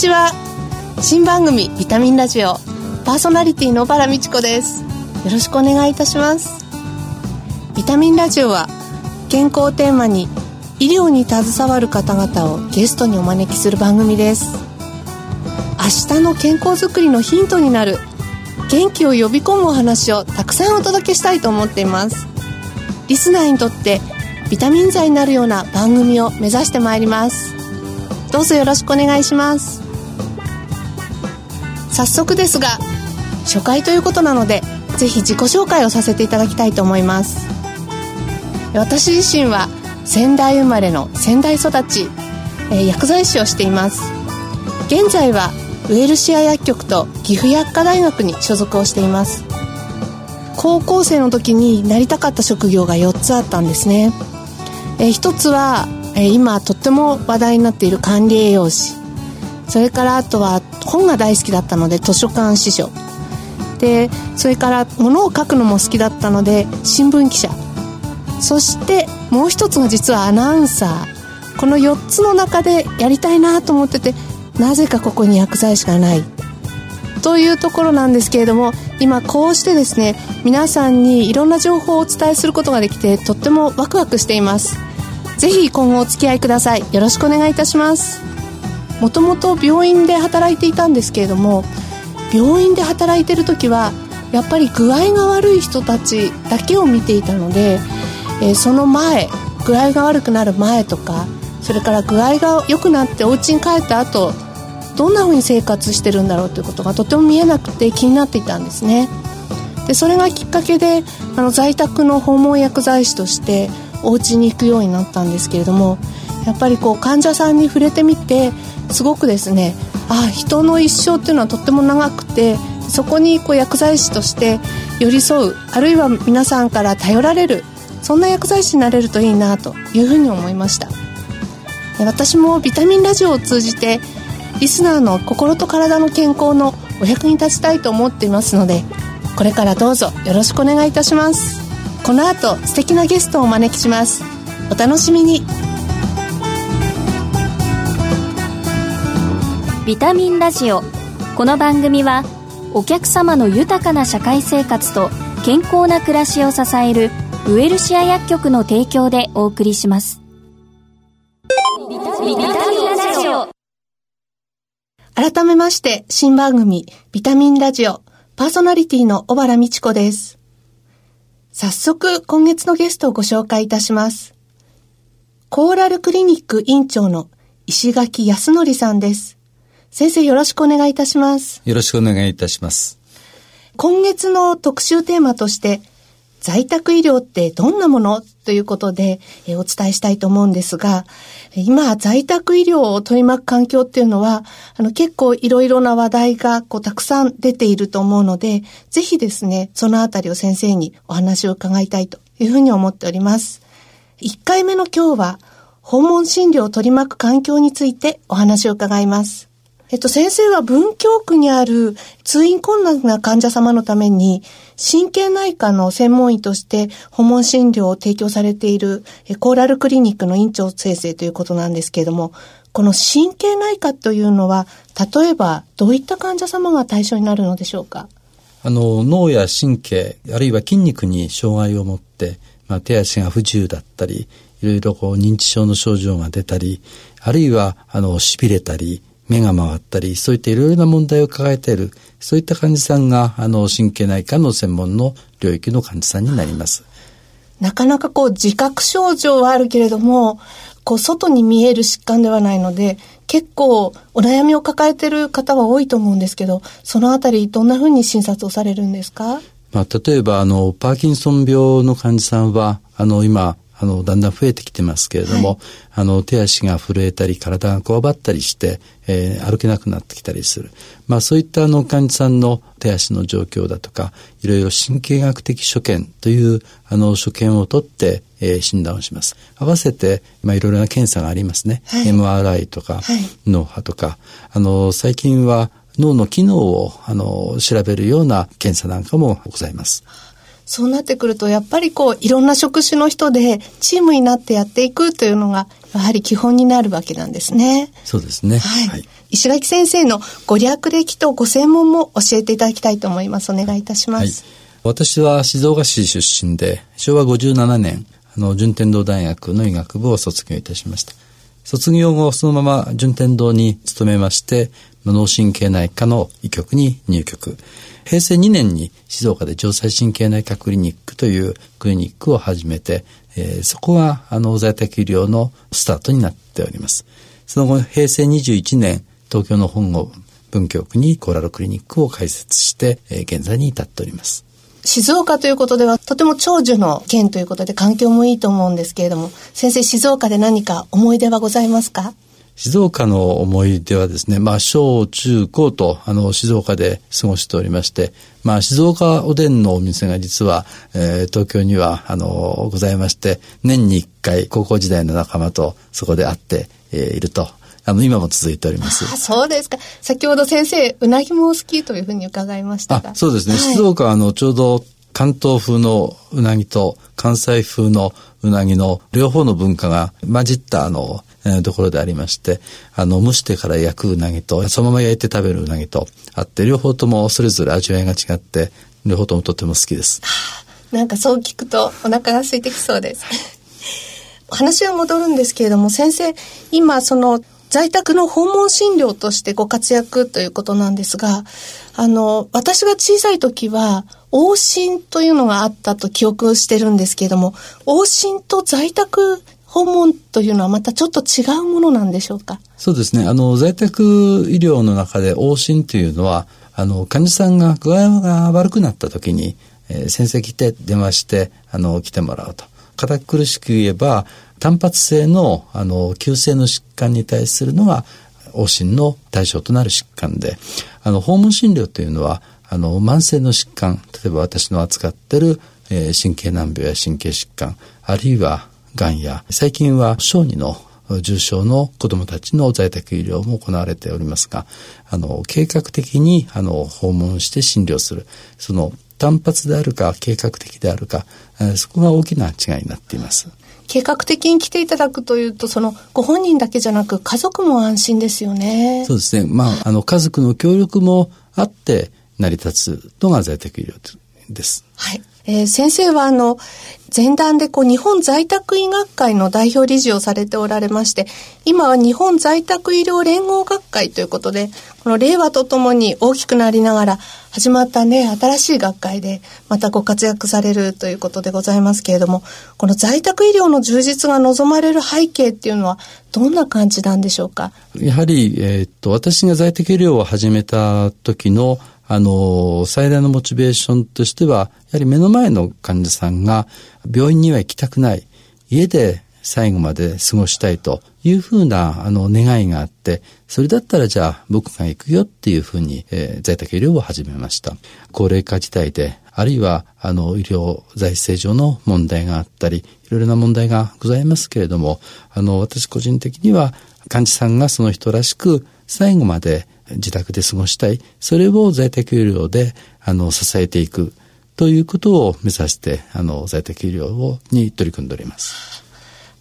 ちは。新番組ビタミンラジオパーソナリティの原美智子です。よろしくお願いいたします。ビタミンラジオは健康をテーマに医療に携わる方々をゲストにお招きする番組です。明日の健康づくりのヒントになる元気を呼び込むお話をたくさんお届けしたいと思っています。リスナーにとってビタミン剤になるような番組を目指してまいります。どうぞよろしくお願いします。早速ですが初回ということなのでぜひ自己紹介をさせていただきたいと思います。私自身は仙台生まれの仙台育ち、えー、薬剤師をしています。現在はウエルシア薬局と岐阜薬科大学に所属をしています。高校生の時になりたかった職業が4つあったんですね、えー、1つは、えー、今とっても話題になっている管理栄養士。それからあとは本が大好きだったので図書館司書でそれから物を書くのも好きだったので新聞記者。そしてもう一つが実はアナウンサー。この4つの中でやりたいなと思っててなぜかここに薬剤師がない。というところなんですけれども今こうしてですね皆さんにいろんな情報をお伝えすることができてとってもワクワクしています。ぜひ今後お付き合いください。よろしくお願いいたします。もともと病院で働いていたんですけれども病院で働いてる時はやっぱり具合が悪い人たちだけを見ていたのでえー、その前具合が悪くなる前とかそれから具合が良くなってお家に帰った後どんな風に生活してるんだろうということがとても見えなくて気になっていたんですね。でそれがきっかけであの在宅の訪問薬剤師としてお家に行くようになったんですけれどもやっぱりこう患者さんに触れてみてすごくですねあ人の一生っていうのはとっても長くてそこにこう薬剤師として寄り添うあるいは皆さんから頼られるそんな薬剤師になれるといいなというふうに思いました。私もビタミンラジオを通じてリスナーの心と体の健康のお役に立ちたいと思っていますのでこれからどうぞよろしくお願いいたします。この後素敵なゲストをお招きします。お楽しみに。ビタミンラジオこの番組はお客様の豊かな社会生活と健康な暮らしを支えるウエルシア薬局の提供でお送りします。改めまして、新番組、ビタミンラジオ、パーソナリティの小原美智子です。早速、今月のゲストをご紹介いたします。コーラルクリニック院長の石垣康則さんです。先生よろしくお願いいたします。よろしくお願いいたします。今月の特集テーマとして、在宅医療ってどんなもの？ということで、えお伝えしたいと思うんですが、今、在宅医療を取り巻く環境っていうのは、あの、結構いろいろな話題が、こう、たくさん出ていると思うので、ぜひですね、そのあたりを先生にお話を伺いたいというふうに思っております。1回目の今日は、訪問診療を取り巻く環境についてお話を伺います。えっと、先生は文京区にある通院困難な患者様のために、神経内科の専門医として訪問診療を提供されているコーラルクリニックの院長先生ということなんですけれども、この神経内科というのは、例えばどういった患者様が対象になるのでしょうか？あの、脳や神経、あるいは筋肉に障害を持って、まあ、手足が不自由だったり、いろいろこう認知症の症状が出たり、あるいは、あの、痺れたり、目が回ったり、そういったいろいろな問題を抱えている、そういった患者さんが、あの、神経内科の専門の領域の患者さんになります。なかなかこう、自覚症状はあるけれども、こう、外に見える疾患ではないので、結構お悩みを抱えている方は多いと思うんですけど、そのあたりどんなふうに診察をされるんですか？まあ、例えば、あの、パーキンソン病の患者さんは、あの、今、あの、だんだん増えてきてますけれども、はい、あの、手足が震えたり、体がこわばったりして、えー、歩けなくなってきたりする。まあ、そういったあの、患者さんの手足の状況だとか、いろいろ神経学的所見という、あの、所見をとって、えー、診断をします。合わせて、まあ、いろいろな検査がありますね。はい、MRI とか、はい、脳波とか、あの、最近は脳の機能を、あの、調べるような検査なんかもございます。そうなってくると、やっぱりこう、いろんな職種の人でチームになってやっていくというのが、やはり基本になるわけなんですね。そうですね。はい。はい、石垣先生のご略歴とご専門も教えていただきたいと思います。お願いいたします。はい、私は静岡市出身で、昭和57年、あの、順天堂大学の医学部を卒業いたしました。卒業後、そのまま順天堂に勤めまして、脳神経内科の医局に入局。平成2年に静岡で城西神経内科クリニックというクリニックを始めて、えー、そこがあの在宅医療のスタートになっております。その後、平成21年、東京の本郷文京区にコーラルクリニックを開設して、えー、現在に至っております。静岡ということではとても長寿の県ということで環境もいいと思うんですけれども先生静岡で何か思い出はございますか？静岡の思い出はですね、まあ、小中高と、あの、静岡で過ごしておりまして、まあ、静岡おでんのお店が実は、えー、東京には、あの、ございまして、年に一回、高校時代の仲間とそこで会って、えー、いると。あの、今も続いております。あそうですか。先ほど先生、うなぎもお好きというふうに伺いましたが。そうですね。はい、静岡は、あの、ちょうど、関東風のうなぎと関西風のうなぎの両方の文化が混じったあのえところでありまして、あの、蒸してから焼くうなぎと、そのまま焼いて食べるうなぎとあって、両方ともそれぞれ味わいが違って、両方ともとても好きです。なんかそう聞くとお腹が空いてきそうです。話は戻るんですけれども、先生、今その在宅の訪問診療としてご活躍ということなんですが、あの、私が小さい時は、往診というのがあったと記憶してるんですけれども、往診と在宅訪問というのはまたちょっと違うものなんでしょうか？そうですね。あの、在宅医療の中で往診というのは、あの、患者さんが具合が悪くなった時に、えー、先生来て電話して、あの、来てもらうと。堅苦しく言えば、単発性の、あの、急性の疾患に対するのが、往診の対象となる疾患で、あの、訪問診療というのは、あの、慢性の疾患、例えば私の扱ってる、えー、神経難病や神経疾患、あるいはがんや、最近は小児の重症の子どもたちの在宅医療も行われておりますが、あの、計画的に、あの、訪問して診療する。その、単発であるか、計画的であるか、そこが大きな違いになっています。計画的に来ていただくというと、その、ご本人だけじゃなく、家族も安心ですよね。そうですね。まあ、あの、家族の協力もあって、成り立つのが在宅医療です。はい。えー、先生はあの、前段でこう日本在宅医学会の代表理事をされておられまして、今は日本在宅医療連合学会ということで、この令和とともに大きくなりながら始まったね、新しい学会でまたご活躍されるということでございますけれども、この在宅医療の充実が望まれる背景っていうのはどんな感じなんでしょうか？やはり、えー、っと、私が在宅医療を始めた時のあの、最大のモチベーションとしては、やはり目の前の患者さんが病院には行きたくない、家で最後まで過ごしたいというふうなあの願いがあって、それだったらじゃあ僕が行くよっていうふうに、えー、在宅医療を始めました。高齢化時代で、あるいはあの医療財政上の問題があったり、いろいろな問題がございますけれども、あの私個人的には患者さんがその人らしく最後まで自宅で過ごしたい。それを在宅医療で、あの、支えていくということを目指して、あの、在宅医療をに取り組んでおります。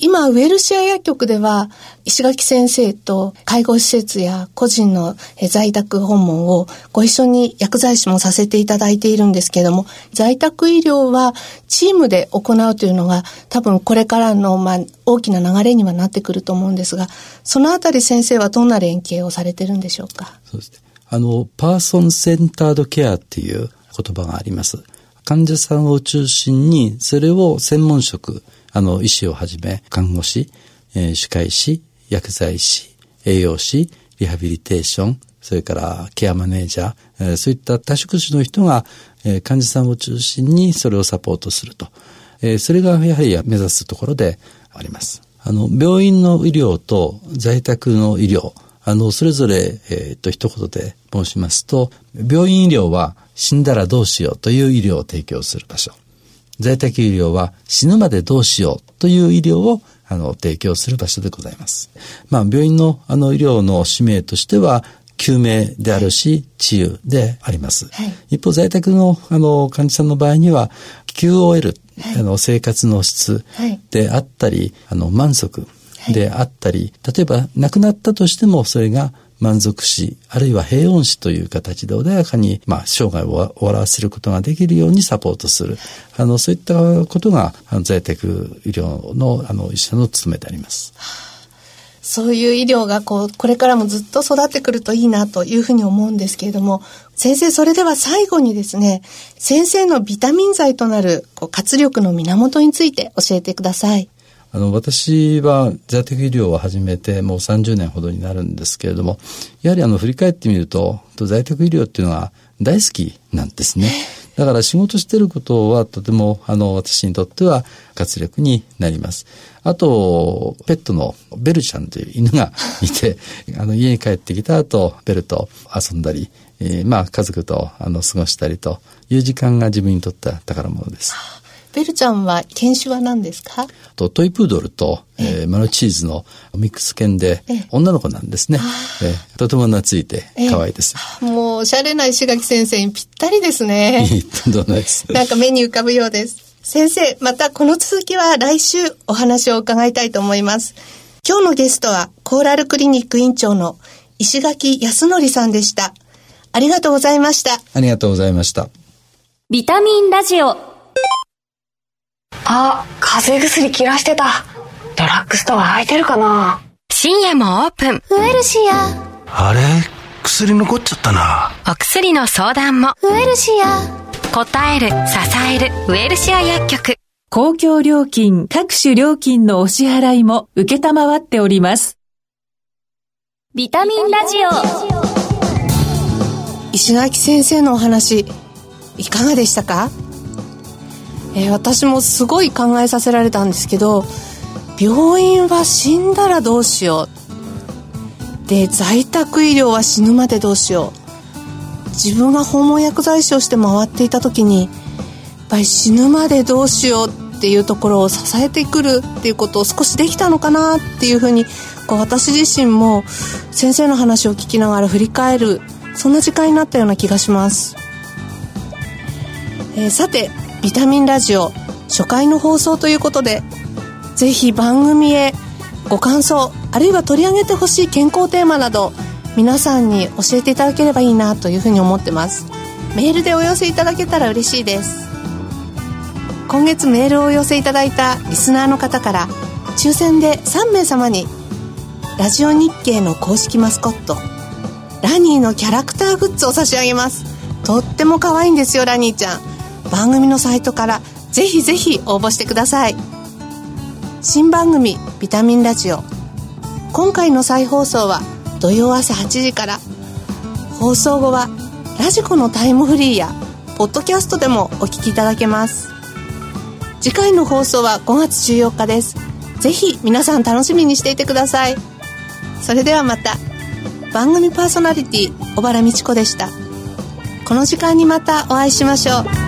今、ウェルシア薬局では、石垣先生と介護施設や個人の在宅訪問をご一緒に薬剤師もさせていただいているんですけれども、在宅医療はチームで行うというのが多分これからの、まあ、大きな流れにはなってくると思うんですが、そのあたり先生はどんな連携をされてるんでしょうか？そうですね。あの、パーソンセンタードケアっていう言葉があります。患者さんを中心に、それを専門職、あの、医師をはじめ、看護師、えー、歯科医師、薬剤師、栄養士、リハビリテーション、それからケアマネージャー、えー、そういった多職種の人が、えー、患者さんを中心にそれをサポートすると。えー、それがやはり目指すところであります。あの、病院の医療と在宅の医療、あの、それぞれ、えっ、と、一言で申しますと、病院医療は死んだらどうしようという医療を提供する場所。在宅医療は死ぬまでどうしようという医療をあの提供する場所でございます。まあ病院のあの医療の使命としては救命であるし、治癒であります。はい、一方在宅のあの患者さんの場合には QOL、はい、あの生活の質であったり、あの満足であったり、例えば亡くなったとしてもそれが満足死、あるいは平穏死という形で穏やかに、まあ、生涯を終わらせることができるようにサポートする。あの、そういったことが、在宅医療の、あの、医者の務めであります。そういう医療がこう、これからもずっと育ってくるといいなというふうに思うんですけれども、先生、それでは最後にですね、先生のビタミン剤となるこう活力の源について教えてください。あの、私は在宅医療を始めてもう30年ほどになるんですけれども、やはりあの、振り返ってみると、在宅医療っていうのは大好きなんですね。だから仕事してることはとても、あの、私にとっては活力になります。あと、ペットのベルちゃんという犬が いて、あの、家に帰ってきた後、ベルと遊んだり、えー、まあ、家族と、あの、過ごしたりという時間が自分にとっては宝物です。ベルちゃんは犬種は何ですか？とトイプードルと、えー、マルチーズのミックス犬で、女の子なんですね。えー、とても懐いて可愛いです。もう、おしゃれな石垣先生にぴったりですね。いい、とんでもないです。なんか目に浮かぶようです。先生、またこの続きは来週お話を伺いたいと思います。今日のゲストはコーラルクリニック院長の石垣康則さんでした。ありがとうございました。ありがとうございました。ビタミンラジオ。あ、風邪薬切らしてた。ドラッグストア空いてるかな？深夜もオープン。ウエルシア。あれ？薬残っちゃったな。お薬の相談も。ウエルシア。答える、支える、ウエルシア薬局。公共料金、各種料金のお支払いも受けたまわっております。ビタミンラジオ。石垣先生のお話、いかがでしたか？えー、私もすごい考えさせられたんですけど病院は死んだらどうしよう。で在宅医療は死ぬまでどうしよう。自分が訪問薬剤師をして回っていた時にやっぱり死ぬまでどうしようっていうところを支えてくるっていうことを少しできたのかなっていうふうにこう私自身も先生の話を聞きながら振り返るそんな時間になったような気がします、えー、さてビタミンラジオ初回の放送ということでぜひ番組へご感想あるいは取り上げてほしい健康テーマなど皆さんに教えていただければいいなというふうに思ってます。メールでお寄せいただけたら嬉しいです。今月メールをお寄せいただいたリスナーの方から抽選で3名様にラジオ日経の公式マスコットラニーのキャラクターグッズを差し上げます。とっても可愛いんですよラニーちゃん。番組のサイトからぜひぜひ応募してください。新番組「ビタミンラジオ」今回の再放送は土曜朝8時から。放送後はラジコのタイムフリーやポッドキャストでもお聞きいただけます。次回の放送は5月14日です。ぜひ皆さん楽しみにしていてください。それではまた。番組パーソナリティ小原美智子でした。この時間にまたお会いしましょう。